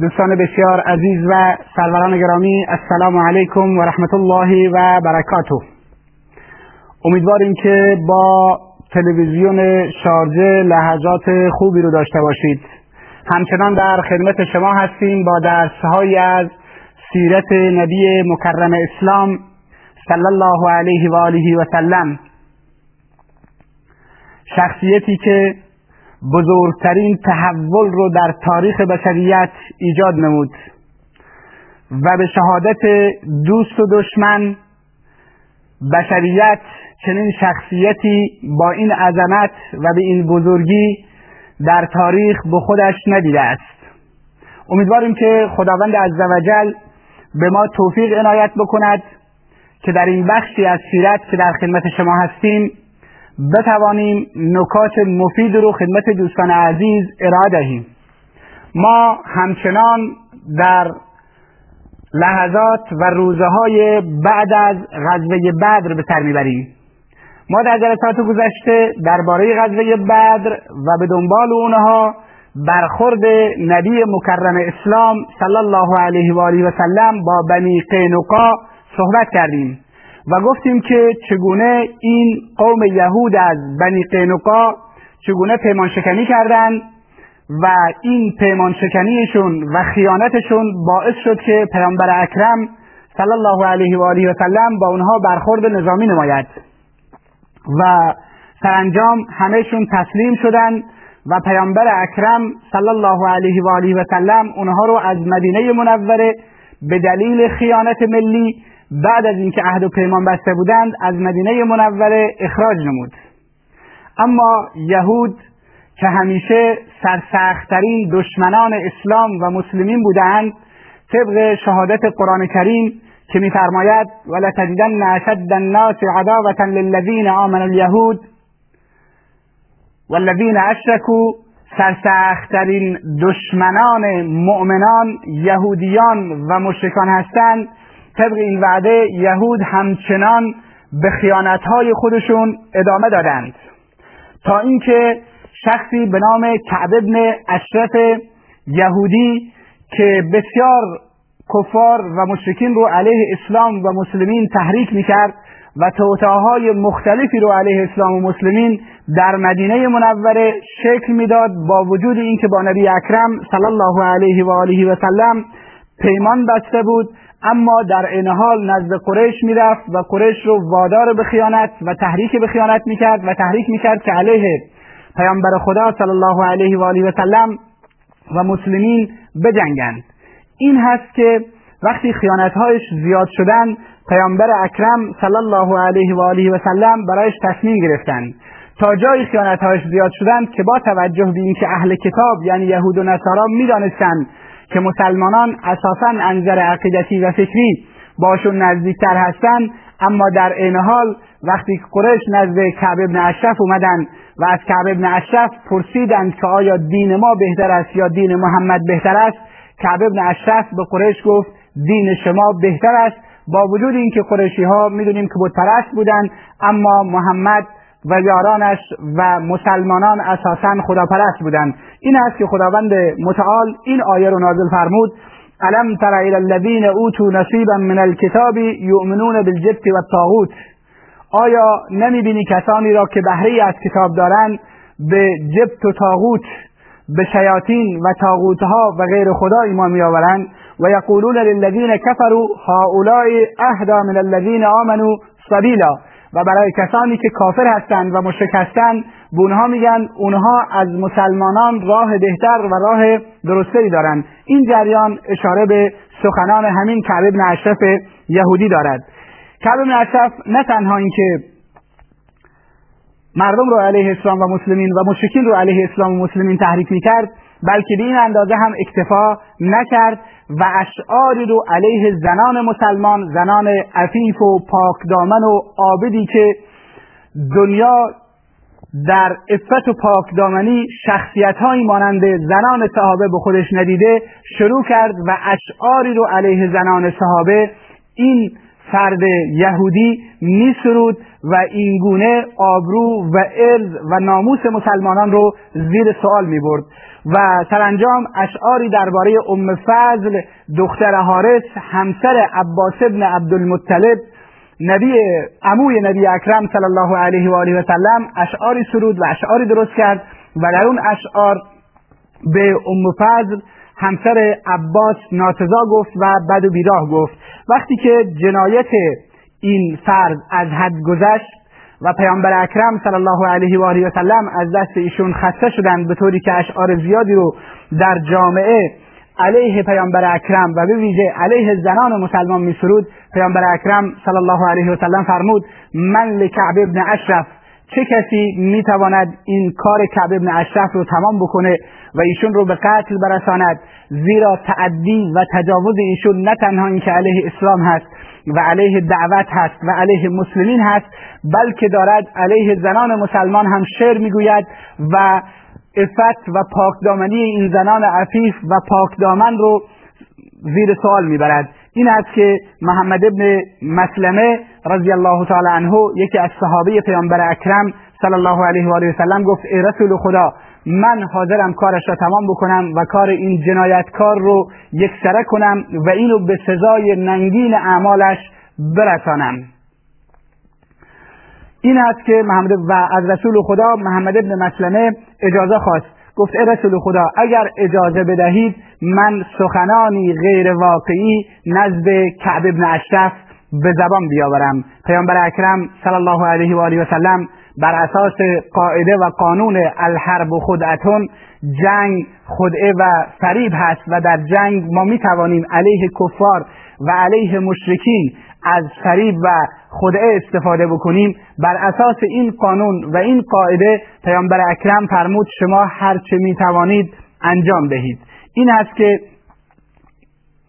دوستان بسیار عزیز و سروران گرامی السلام علیکم و رحمت الله و برکاته. امیدواریم که با تلویزیون شارجه لحظات خوبی رو داشته باشید. همچنان در خدمت شما هستیم با درسهایی از سیرت نبی مکرم اسلام صلی الله علیه و آله و سلم. شخصیتی که بزرگترین تحول رو در تاریخ بشریت ایجاد نمود و به شهادت دوست و دشمن بشریت چنین شخصیتی با این عظمت و به این بزرگی در تاریخ به خودش ندیده است. امیدواریم که خداوند عزوجل به ما توفیق عنایت بکند که در این بخشی از سیرت که در خدمت شما هستیم بتوانیم نکات مفید رو خدمت دوستان عزیز ارائه دهیم. ما همچنان در لحظات و روزه های بعد از غزوه بدر به سر می‌بریم. ما در جلسات گذشته درباره غزوه بدر و به دنبال اونها برخورد نبی مکرم اسلام صلی الله علیه و آله و سلم با بنی قینقا صحبت کردیم. و گفتیم که چگونه این قوم یهود از بنی قینقا چگونه پیمان شکنی کردند و این پیمان شکنیشون و خیانتشون باعث شد که پیامبر اکرم صلی الله علیه و آله و سلم با اونها برخورد نظامی نماید. و سرانجام همهشون تسلیم شدند و پیامبر اکرم صلی الله علیه و آله و سلم اونها رو از مدینه منوره به دلیل خیانت ملی بعد از اینکه عهد و پیمان بسته بودند از مدینه منوره اخراج نمود. اما یهود که همیشه سرسختترین دشمنان اسلام و مسلمین بودند طبق شهادت قرآن کریم که میفرماید ولتجدن اشد الناس عداوة للذین آمنوا اليهود والذین اشرکوا سرسختترین دشمنان مؤمنان یهودیان و مشرکان هستند طبق این وعده یهود همچنان به خیانتهای خودشون ادامه دادند. تا اینکه شخصی به نام کعب ابن اشرف یهودی که بسیار کفار و مشرکین رو علیه اسلام و مسلمین تحریک می‌کرد و توتاهای مختلفی رو علیه اسلام و مسلمین در مدینه منوره شکل می‌داد با وجود اینکه با نبی اکرم صلی الله علیه و آله و سلم پیمان بسته بود اما در این حال نزد قریش می‌رفت و قریش رو وادار به خیانت و تحریک به خیانت می‌کرد و تحریک می‌کرد که علیه پیامبر خدا صلی الله علیه و آله و سلم و مسلمین بجنگند. این هست که وقتی خیانتهایش زیاد شدن پیامبر اکرم صلی الله علیه و آله و سلم برایش تصمیم گرفتند تا جای خیانتهایش زیاد شدند که با توجه به اینکه اهل کتاب یعنی یهود و نصارا می‌دانستند که مسلمانان اساسا انظر عقیدتی و فکری باشون نزدیکتر هستند اما در این حال وقتی قریش نزد کعب ابن اشرف اومدن و از کعب ابن اشرف پرسیدند که آیا دین ما بهتر است یا دین محمد بهتر است کعب ابن اشرف به قریش گفت دین شما بهتر است. با وجود اینکه قریشی ها می‌دونیم که بتپرست بودند اما محمد و یارانش و مسلمانان اساسا خداپرست بودند. این است که خداوند متعال این آیه رو نازل فرمود الم تر الى الذین اوتوا نصیبا من الكتاب یؤمنون بالجبت والطاغوت آیا نمی‌بینی کسانی را که بهره از کتاب دارند به جبت و تاغوت به شیاطین و تاغوتها و غیر خدا ایمان میآورند؟ و یقولون للذین کفروا هؤلاء اهدى من الذین آمنوا سبیلا. و برای کسانی که کافر هستند و مشرک هستند به اونها میگن اونها از مسلمانان راه بهتر و راه درستری دارند. این جریان اشاره به سخنان همین کعب بن اشرف یهودی دارد. کعب بن اشرف نه تنها اینکه مردم رو علیه اسلام و مسلمین و مشرکین رو علیه اسلام و مسلمین تحریک می‌کرد بلکه به این اندازه هم اکتفا نکرد و اشعاری رو علیه زنان مسلمان زنان عفیف و پاکدامن و عابدی که دنیا در افت و پاکدامنی شخصیت مانند زنان صحابه به خودش ندیده شروع کرد و اشعاری رو علیه زنان صحابه این فرد یهودی می سرود و این گونه آبرو و ارز و ناموس مسلمانان رو زیر سوال می برد و سرانجام اشعاری درباره ام فضل دختر حارس همسر عباس ابن عبدالمطلب نبی عموی نبی اکرم صلی الله علیه و آله و سلم اشعاری سرود و اشعاری درست کرد و در اون اشعار به ام فضل همسر عباس ناتزا گفت و بد و بیراه گفت. وقتی که جنایت این فرد از حد گذشت و پیامبر اکرم صلی الله علیه و آله و سلم از دست ایشون خسته شدند به طوری که اشعار زیادی رو در جامعه علیه پیامبر اکرم و به ویژه علیه زنان مسلمان میسرود پیامبر اکرم صلی الله علیه و سلم فرمود من لکعب ابن اشرف چه کسی می‌تواند این کار کعب ابن اشرف رو تمام بکنه و ایشون رو به قتل برساند زیرا تعدی و تجاوز ایشون نه تنها اینکه علیه اسلام هست و علیه دعوت هست و علیه مسلمین هست بلکه دارد علیه زنان مسلمان هم شعر می‌گوید و افت و پاکدامنی این زنان عفیف و پاکدامن رو زیر سوال می‌برد. این است که محمد ابن مسلمه رضی الله تعالی عنه یکی از صحابه پیامبر اکرم صلی الله علیه و آله و سلم گفت ای رسول خدا من حاضرم کارش را تمام بکنم و کار این جنایتکار رو یکسره کنم و اینو به سزای ننگین اعمالش برسانم. این است که محمد و از رسول خدا محمد ابن مسلمه اجازه خواست گفت ای رسول خدا اگر اجازه بدهید من سخنانی غیر واقعی نزد کعب ابن اشرف به زبان بیاورم. پیامبر اکرم صلی الله علیه و آله و سلم بر اساس قاعده و قانون الحرب خدعتون جنگ خدعه و فریب هست و در جنگ ما می توانیم علیه کفار و علیه مشرکین از فریب و خدعه استفاده بکنیم. بر اساس این قانون و این قاعده پیامبر اکرم فرمود شما هرچه می توانید انجام دهید. این است که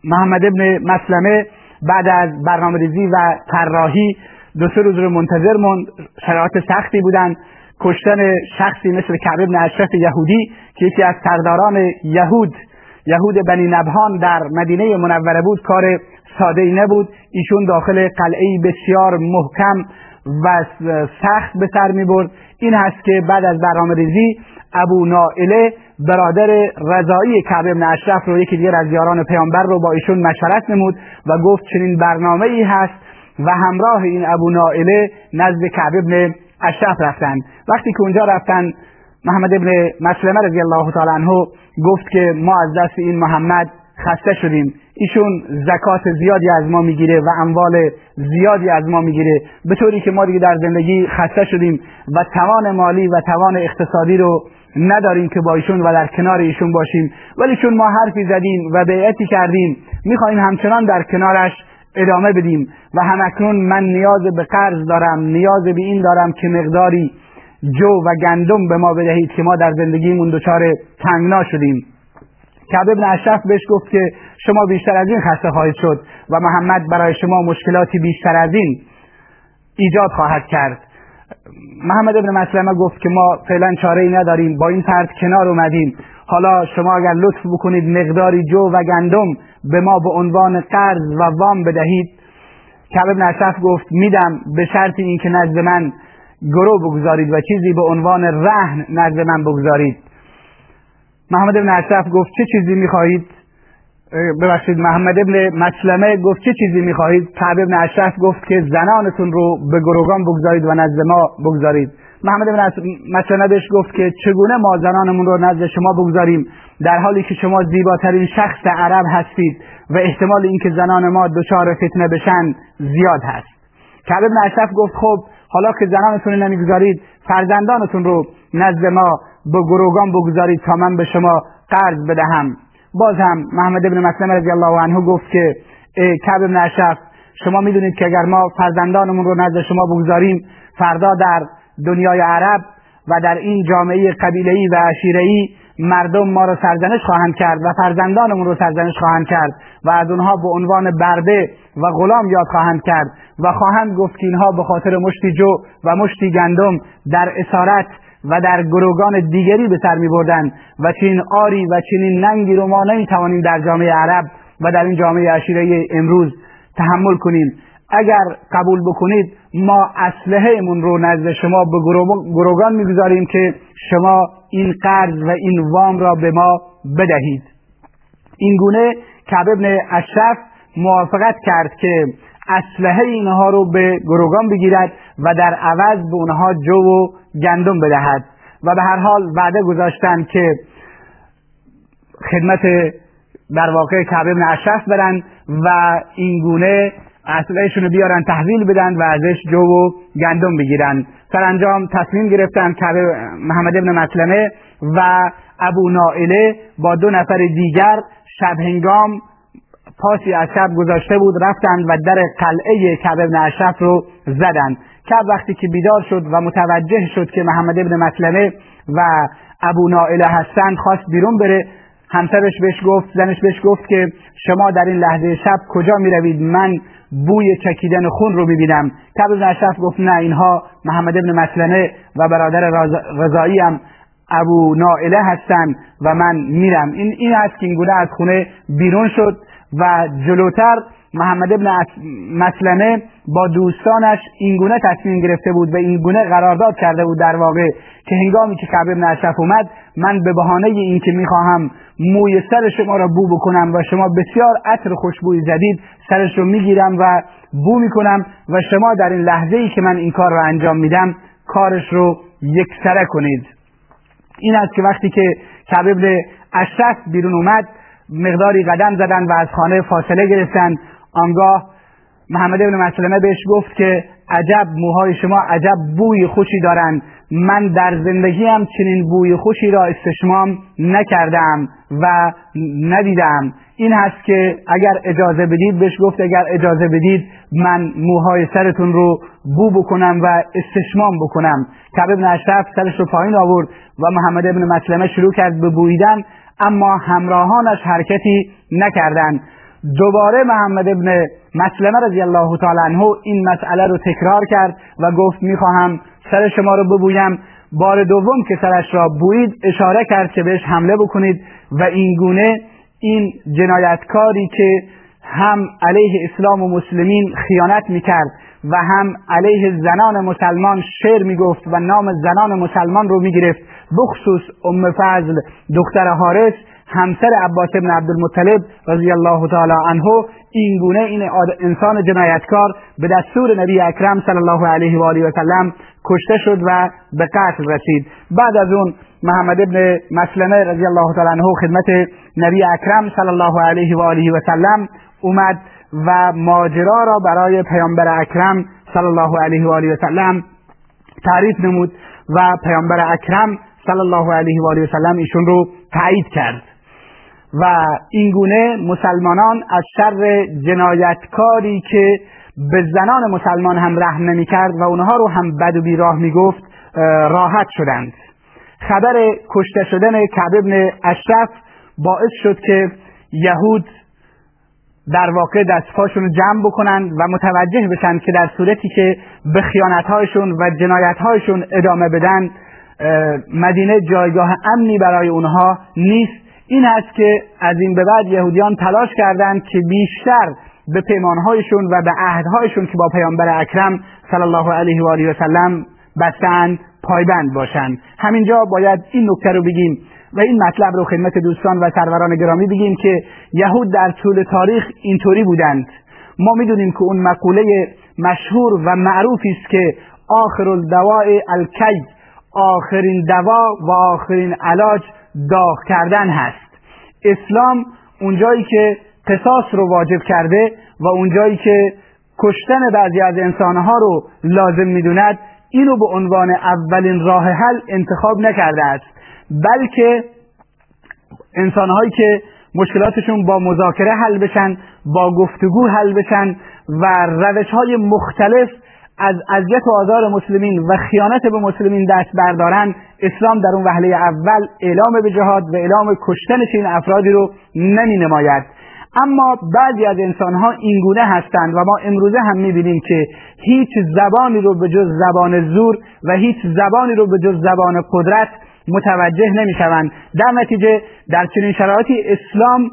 محمد ابن مسلمه بعد از برنامه ریزی و طراحی دو سه روز رو منتظر موند. شرایط سختی بودند کشتن شخصی مثل کعب ابن اشرف یهودی که یکی از سرداران یهود یهود بنی نبهان در مدینه منوره بود کار ساده ای نبود. ایشون داخل قلعه بسیار محکم و سخت به سر می برد این هست که بعد از برنامه ریزی ابو نائله برادر رضایی کعب ابن اشرف رو یکی دیگر از یاران پیامبر رو با ایشون مشورت نمود و گفت چنین برنامه ای هست و همراه این ابو نائله نزد کعب ابن اشرف رفتن وقتی که اونجا رفتن محمد ابن مسلمه رضی الله تعالی عنه گفت که ما از دست این محمد خسته شدیم. ایشون زکات زیادی از ما می‌گیره و اموال زیادی از ما می‌گیره. به طوری که ما دیگه در زندگی خسته شدیم و توان مالی و توان اقتصادی رو نداریم که با ایشون و در کنار ایشون باشیم. ولی چون ما حرفی زدیم و بیعتی کردیم می‌خواهیم همچنان در کنارش ادامه بدیم. و همکنون من نیاز به قرض دارم نیاز به این دارم که مقداری جو و گندم به ما بدهید که ما در زندگیمون دچار تنگنا شدیم. کعب ابن اشرف بهش گفت که شما بیشتر از این خسته خواهید شد و محمد برای شما مشکلاتی بیشتر از این ایجاد خواهد کرد. محمد ابن مسلمه گفت که ما فعلا چاره ای نداریم با این فرد کنار اومدیم. حالا شما اگر لطف بکنید مقداری جو و گندم به ما به عنوان قرض و وام بدهید. کعب ابن اشرف گفت میدم به شرط اینکه نزد من گرو بگذارید و چیزی به عنوان رهن نزد من بگذارید. محمد ابن اشرف گفت چه چیزی می‌خواهید؟ ببخشید محمد ابن مسلمه گفت چه چیزی می‌خواهید؟ کعب ابن اشرف گفت که زنانتون رو به گروگان بگذارید و نزد ما بگذارید. محمد ابن مسلمه بهش گفت که چگونه ما زنانمون رو نزد شما بگذاریم؟ در حالی که شما زیباترین شخص عرب هستید و احتمال اینکه زنان ما دچار فتنه بشن زیاد هست. کعب ابن اشرف گفت خب حالا که زنانتون نمی‌گذارید فرزندانتون رو نزد ما به گروگان بگذارید تا من به شما قرض بدهم. باز هم محمد ابن مسلمه رضی الله عنه گفت که کعب ابن اشرف شما می‌دونید که اگر ما فرزندانمون رو نزد شما بگذاریم فردا در دنیای عرب و در این جامعه قبیله‌ای و عشیره‌ای مردم ما رو سرزنش خواهند کرد و فرزندانمون رو سرزنش خواهند کرد و از اونها به عنوان برده و غلام یاد خواهند کرد و خواهند گفت که اینها به خاطر مشتی جو و مشتی گندم در اسارت و در گروگان دیگری به سر می و چنین آری و چنین ننگی رو ما نمی توانیم در جامعه عرب و در این جامعه عشیره امروز تحمل کنیم. اگر قبول بکنید ما اسلحهمون رو نزد شما به گروگان می‌گذاریم که شما این قرض و این وام را به ما بدهید. این گونه کعب ابن اشرف موافقت کرد که اسلحه اینها رو به گروگان بگیرد و در عوض به اونها جو و گندم بدهد و به هر حال وعده گذاشتند که خدمت در واقع کعب ابن برن و این گونه اسلحهشون رو بیارن تحویل بدن و ازش جو و گندم بگیرن. سرانجام تصمیم گرفتن که محمد ابن مسلمه و ابو نائله با دو نفر دیگر شب هنگام پاسی از شب گذاشته بود رفتند و در قلعه کعب ابن اشرف رو زدند. کعب وقتی که بیدار شد و متوجه شد که محمد ابن مسلمه و ابو نائله هستند خواست بیرون بره. همسرش بهش گفت زنش بهش گفت که شما در این لحظه شب کجا می روید من بوی چکیدن خون رو می‌بینم. کعب بن اشرف گفت نه اینها محمد ابن مسلمه و برادر رضایی هم ابو نائله هستند و من میرم. این این است که این گونه از خونه بیرون شد. و جلوتر محمد ابن مسلمه با دوستانش اینگونه تصمیم گرفته بود و اینگونه قرارداد کرده بود در واقع که هنگامی که کعب ابن اشرف اومد من به بهانه اینکه می‌خواهم موی سر شما را بو بکنم و شما بسیار عطر خوشبوی زدید سرش رو می‌گیرم و بو می‌کنم و شما در این لحظه ای که من این کار را انجام میدم کارش رو یکسره کنید. این است که وقتی که کعب ابن اشرف بیرون اومد مقداری قدم زدن و از خانه فاصله گرفتن. آنگاه محمد ابن مسلمه بهش گفت که عجب موهای شما عجب بوی خوشی دارند من در زندگیم چنین بوی خوشی را استشمام نکردم و ندیدم. این هست که اگر اجازه بدید بهش گفت اگر اجازه بدید من موهای سرتون رو بو بکنم و استشمام بکنم. کعب ابن اشرف سرش رو پایین آورد و محمد ابن مسلمه شروع کرد به بویدن اما همراهانش حرکتی نکردند. دوباره محمد ابن مسلمه رضی الله تعالی عنه این مسئله رو تکرار کرد و گفت می‌خواهم سر شما رو ببویم. بار دوم که سرش را بویید اشاره کرد که بهش حمله بکنید و این گونه این جنایتکاری که هم علیه اسلام و مسلمین خیانت می‌کرد و هم علیه زنان مسلمان شعر می‌گفت و نام زنان مسلمان رو می‌گرفت. بخصوص ام فضل دختر حارس همسر عباس بن عبدالمطلب رضی الله تعالی عنه این گونه این انسان جنایتکار به دستور نبی اکرم صلی الله علیه و آله و سلم کشته شد و به قتل رسید. بعد از اون محمد ابن مسلمه رضی الله تعالی عنه خدمت نبی اکرم صلی الله علیه و آله و سلم اومد و ماجرا را برای پیامبر اکرم صلی الله علیه و آله و سلم تعریف نمود و پیامبر اکرم صلی الله علیه و آله و سلم ایشون رو تایید کرد. و اینگونه مسلمانان از شر جنایتکاری که به زنان مسلمان هم رحم نمی کرد و اونها رو هم بد و بیراه می گفت راحت شدند. خبر کشته شدن کعب ابن اشرف باعث شد که یهود در واقع دستفاشون رو جمع بکنن و متوجه بشن که در صورتی که به خیانتهایشون و جنایتهایشون ادامه بدن مدینه جایگاه امنی برای اونها نیست. این است که از این به بعد یهودیان تلاش کردند که بیشتر به پیمانهایشون و به عهدهایشون که با پیامبر اکرم صلی الله علیه و آله و سلم بستند پایبند باشند. همینجا باید این نکته رو بگیم و این مطلب رو خدمت دوستان و سروران گرامی بگیم که یهود در طول تاریخ اینطوری بودند. ما می‌دونیم که اون مقوله مشهور و معروفی است که آخر الدواء الکی آخرین دوا و آخرین علاج داغ کردن هست. اسلام اونجایی که قصاص رو واجب کرده و اونجایی که کشتن بعضی از انسانها رو لازم می‌دوند اینو به عنوان اولین راه حل انتخاب نکرده است. بلکه انسانهایی که مشکلاتشون با مذاکره حل بشن با گفتگو حل بشن و روش های مختلف از اذیت و آزار مسلمین و خیانت به مسلمین دست بردارن اسلام در اون وهله اول اعلام به جهاد و اعلام کشتن چنین افرادی رو نمی نماید اما بعضی از انسانها اینگونه هستند و ما امروزه هم می‌بینیم که هیچ زبانی رو به جز زبان زور و هیچ زبانی رو به جز زبان قدرت متوجه نمی‌شوند. در نتیجه در چنین شرایطی اسلام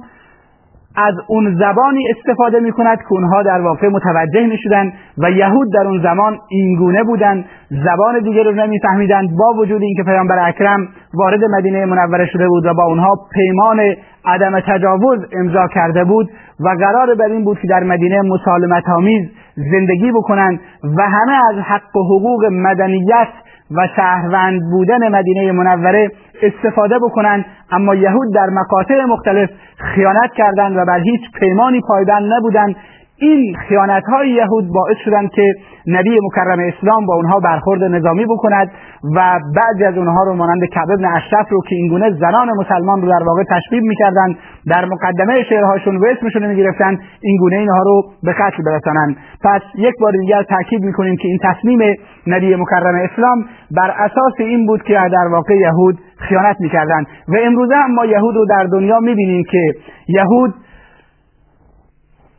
از اون زبانی استفاده می کند که اونها در واقع متوجه می شدن و یهود در اون زمان اینگونه بودند زبان دیگر رو نمیفهمیدند با وجود اینکه پیامبر اکرم وارد مدینه منوره شده بود و با اونها پیمان عدم تجاوز امضا کرده بود و قرار بر این بود که در مدینه مسالمت آمیز زندگی بکنند و همه از حق و حقوق مدنیت و شهروند بودن مدینه منوره استفاده بکنند اما یهود در مقاطع مختلف خیانت کردند و بر هیچ پیمانی پایبند نبودند این خیانت های یهود باعث شدند که نبی مکرم اسلام با اونها برخورد نظامی بکند و بعضی از اونها رو مانند کعب ابن اشرف رو که اینگونه زنان مسلمان رو در واقع تشبیه می‌کردند در مقدمه شعرهاشون و اسمشون رو می‌گرفتند اینگونه اینها رو به قتل برسانند. پس یک بار دیگر تاکید می‌کنیم که این تصمیم نبی مکرم اسلام بر اساس این بود که در واقع یهود خیانت می‌کردند. و امروزه هم ما یهود رو در دنیا می‌بینیم که یهود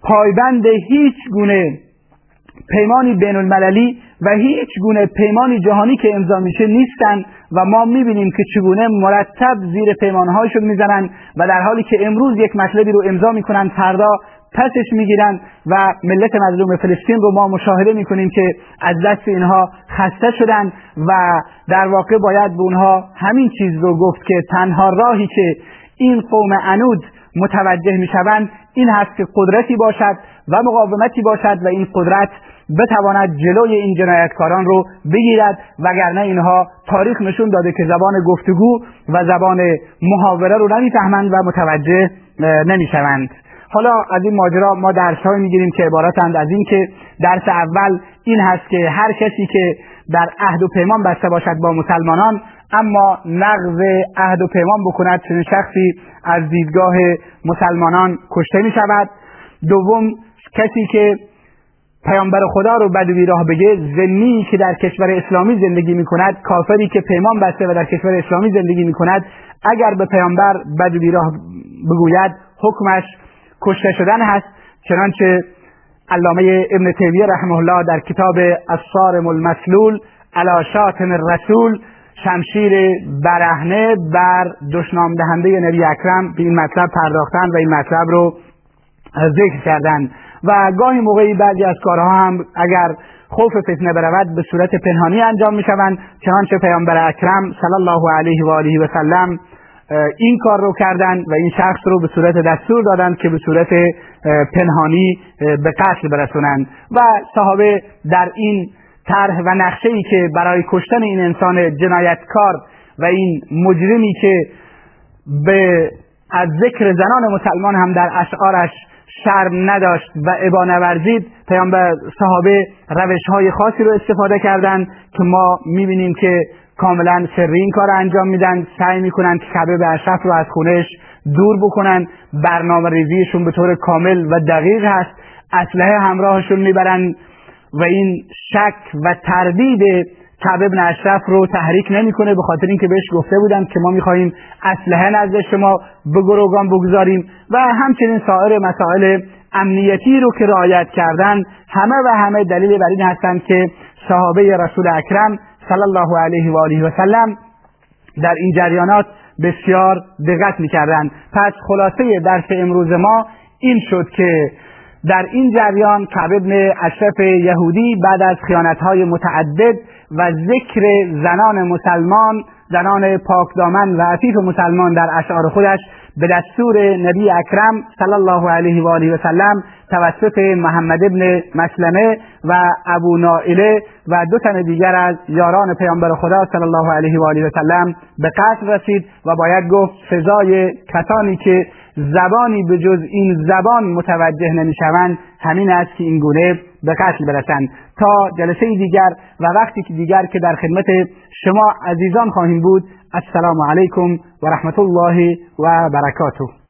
پایبند هیچ گونه پیمانی بین المللی و هیچ گونه پیمانی جهانی که امضا میشه نیستن و ما می‌بینیم که چگونه مرتب زیر پیمانهایشون می‌زنن و در حالی که امروز یک مطلبی رو امضا می‌کنن فردا پسش می‌گیرن و ملت مظلوم فلسطین رو ما مشاهده می‌کنیم که از دست اینها خسته شدن و در واقع باید به اونها همین چیز رو گفت که تنها راهی که این قوم عنود متوجه می‌شوند این هست که قدرتی باشد و مقاومتی باشد و این قدرت بتواند جلوی این جنایتکاران رو بگیرد وگرنه اینها تاریخ نشون داده که زبان گفتگو و زبان محاوره رو نمی‌فهمند و متوجه نمی‌شوند. حالا از این ماجرا ما درس های می‌گیریم که عبارتند از این که درس اول این هست که هر کسی که در عهد و پیمان بسته باشد با مسلمانان اما نقض عهد و پیمان بکند چنین شخصی از دیدگاه مسلمانان کشته می شود دوم کسی که پیامبر خدا رو بد و بیراه بگه زنی که در کشور اسلامی زندگی می کند کافری که پیمان بسته و در کشور اسلامی زندگی می کند اگر به پیامبر بد و بیراه بگوید حکمش کشته شدن هست. چنانچه علامه ابن تیمیه رحمه الله در کتاب الصارم المسلول علی شاتم الرسول شمشیر برهنه بر دشنام دهنده نبی اکرم به این مطلب پرداختن و این مطلب رو ذکر کردن. و گاهی موقعی بعضی از کارها هم اگر خوف فتنه برود به صورت پنهانی انجام می شوند چنانچه پیامبر اکرم صلی الله علیه و آله و سلم این کار رو کردن و این شخص رو به صورت دستور دادند که به صورت پنهانی به قتل برسونند. و صحابه در این طرح و نقشه ای که برای کشتن این انسان جنایتکار و این مجرمی که به از ذکر زنان مسلمان هم در اشعارش شرم نداشت و ابا نورزید پیامبر صحابه روش های خاصی رو استفاده کردند که ما می‌بینیم که کاملا سری این کار انجام میدن. سعی می‌کنن که کعبه به اشرف رو از خونش دور بکنن. برنامه ریزیشون به طور کامل و دقیق هست. اسلحه همراهشون می‌برن. و این شک و تردید کعب ابن اشرف رو تحریک نمی‌کنه به خاطر اینکه بهش گفته بودن که ما می‌خواهیم اسلحه نزد شما به گروگان بگذاریم و همچنین سایر مسائل امنیتی رو که رعایت کردن همه و همه دلیل بر این هستند که صحابه رسول اکرم صلی الله علیه و آله و سلم در این جریانات بسیار دقت می‌کردند. پس خلاصه درس امروز ما این شد که در این جریان کعب ابن اشرف یهودی بعد از خیانتهای متعدد و ذکر زنان مسلمان زنان پاکدامن و عفیف مسلمان در اشعار خودش به دستور نبی اکرم صلی الله علیه و آله و سلم توسط محمد ابن مسلمه و ابو نائله و دو تن دیگر از یاران پیامبر خدا صلی الله علیه و آله و سلم به قتل رسید و باید گفت سزای کسانی که زبانی به جز این زبان متوجه نمی‌شوند همین است که این گونه به قتل برسند. تا جلسه دیگر و وقتی که دیگر که در خدمت شما عزیزان خواهیم بود السلام علیکم و رحمت الله و برکاته.